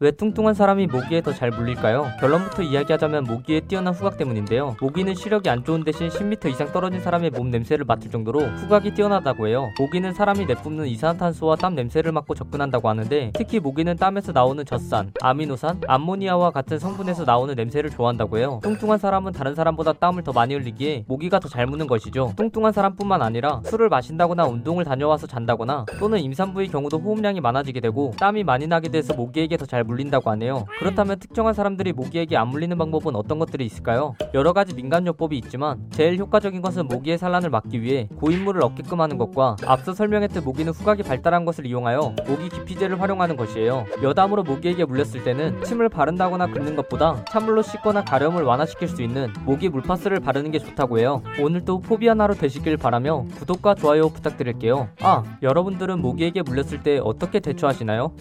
왜 뚱뚱한 사람이 모기에 더 잘 물릴까요? 결론부터 이야기하자면 모기의 뛰어난 후각 때문인데요. 모기는 시력이 안 좋은 대신 10m 이상 떨어진 사람의 몸 냄새를 맡을 정도로 후각이 뛰어나다고 해요. 모기는 사람이 내뿜는 이산화탄소와 땀 냄새를 맡고 접근한다고 하는데 특히 모기는 땀에서 나오는 젖산, 아미노산, 암모니아와 같은 성분에서 나오는 냄새를 좋아한다고 해요. 뚱뚱한 사람은 다른 사람보다 땀을 더 많이 흘리기에 모기가 더 잘 무는 것이죠. 뚱뚱한 사람뿐만 아니라 술을 마신다거나 운동을 다녀와서 잔다거나 또는 임산부의 경우도 호흡량이 많아지게 되고 땀이 많이 나게 돼서 모기에게 더잘 물린다고 하네요. 그렇다면 특정한 사람들이 모기에게 안 물리는 방법은 어떤 것들이 있을까요? 여러 가지 민간요법이 있지만 제일 효과적인 것은 모기의 산란을 막기 위해 고인물을 얻게끔 하는 것과 앞서 설명했듯 모기는 후각이 발달한 것을 이용하여 모기 기피제를 활용하는 것이에요. 여담으로 모기에게 물렸을 때는 침을 바른다거나 긁는 것보다 찬물로 씻거나 가려움을 완화시킬 수 있는 모기 물파스를 바르는 게 좋다고 해요. 오늘도 포비안 하루 되시길 바라며 구독과 좋아요 부탁드릴게요. 아, 여러분들은 모기에게 물렸을 때 어떻게 대처하시나요?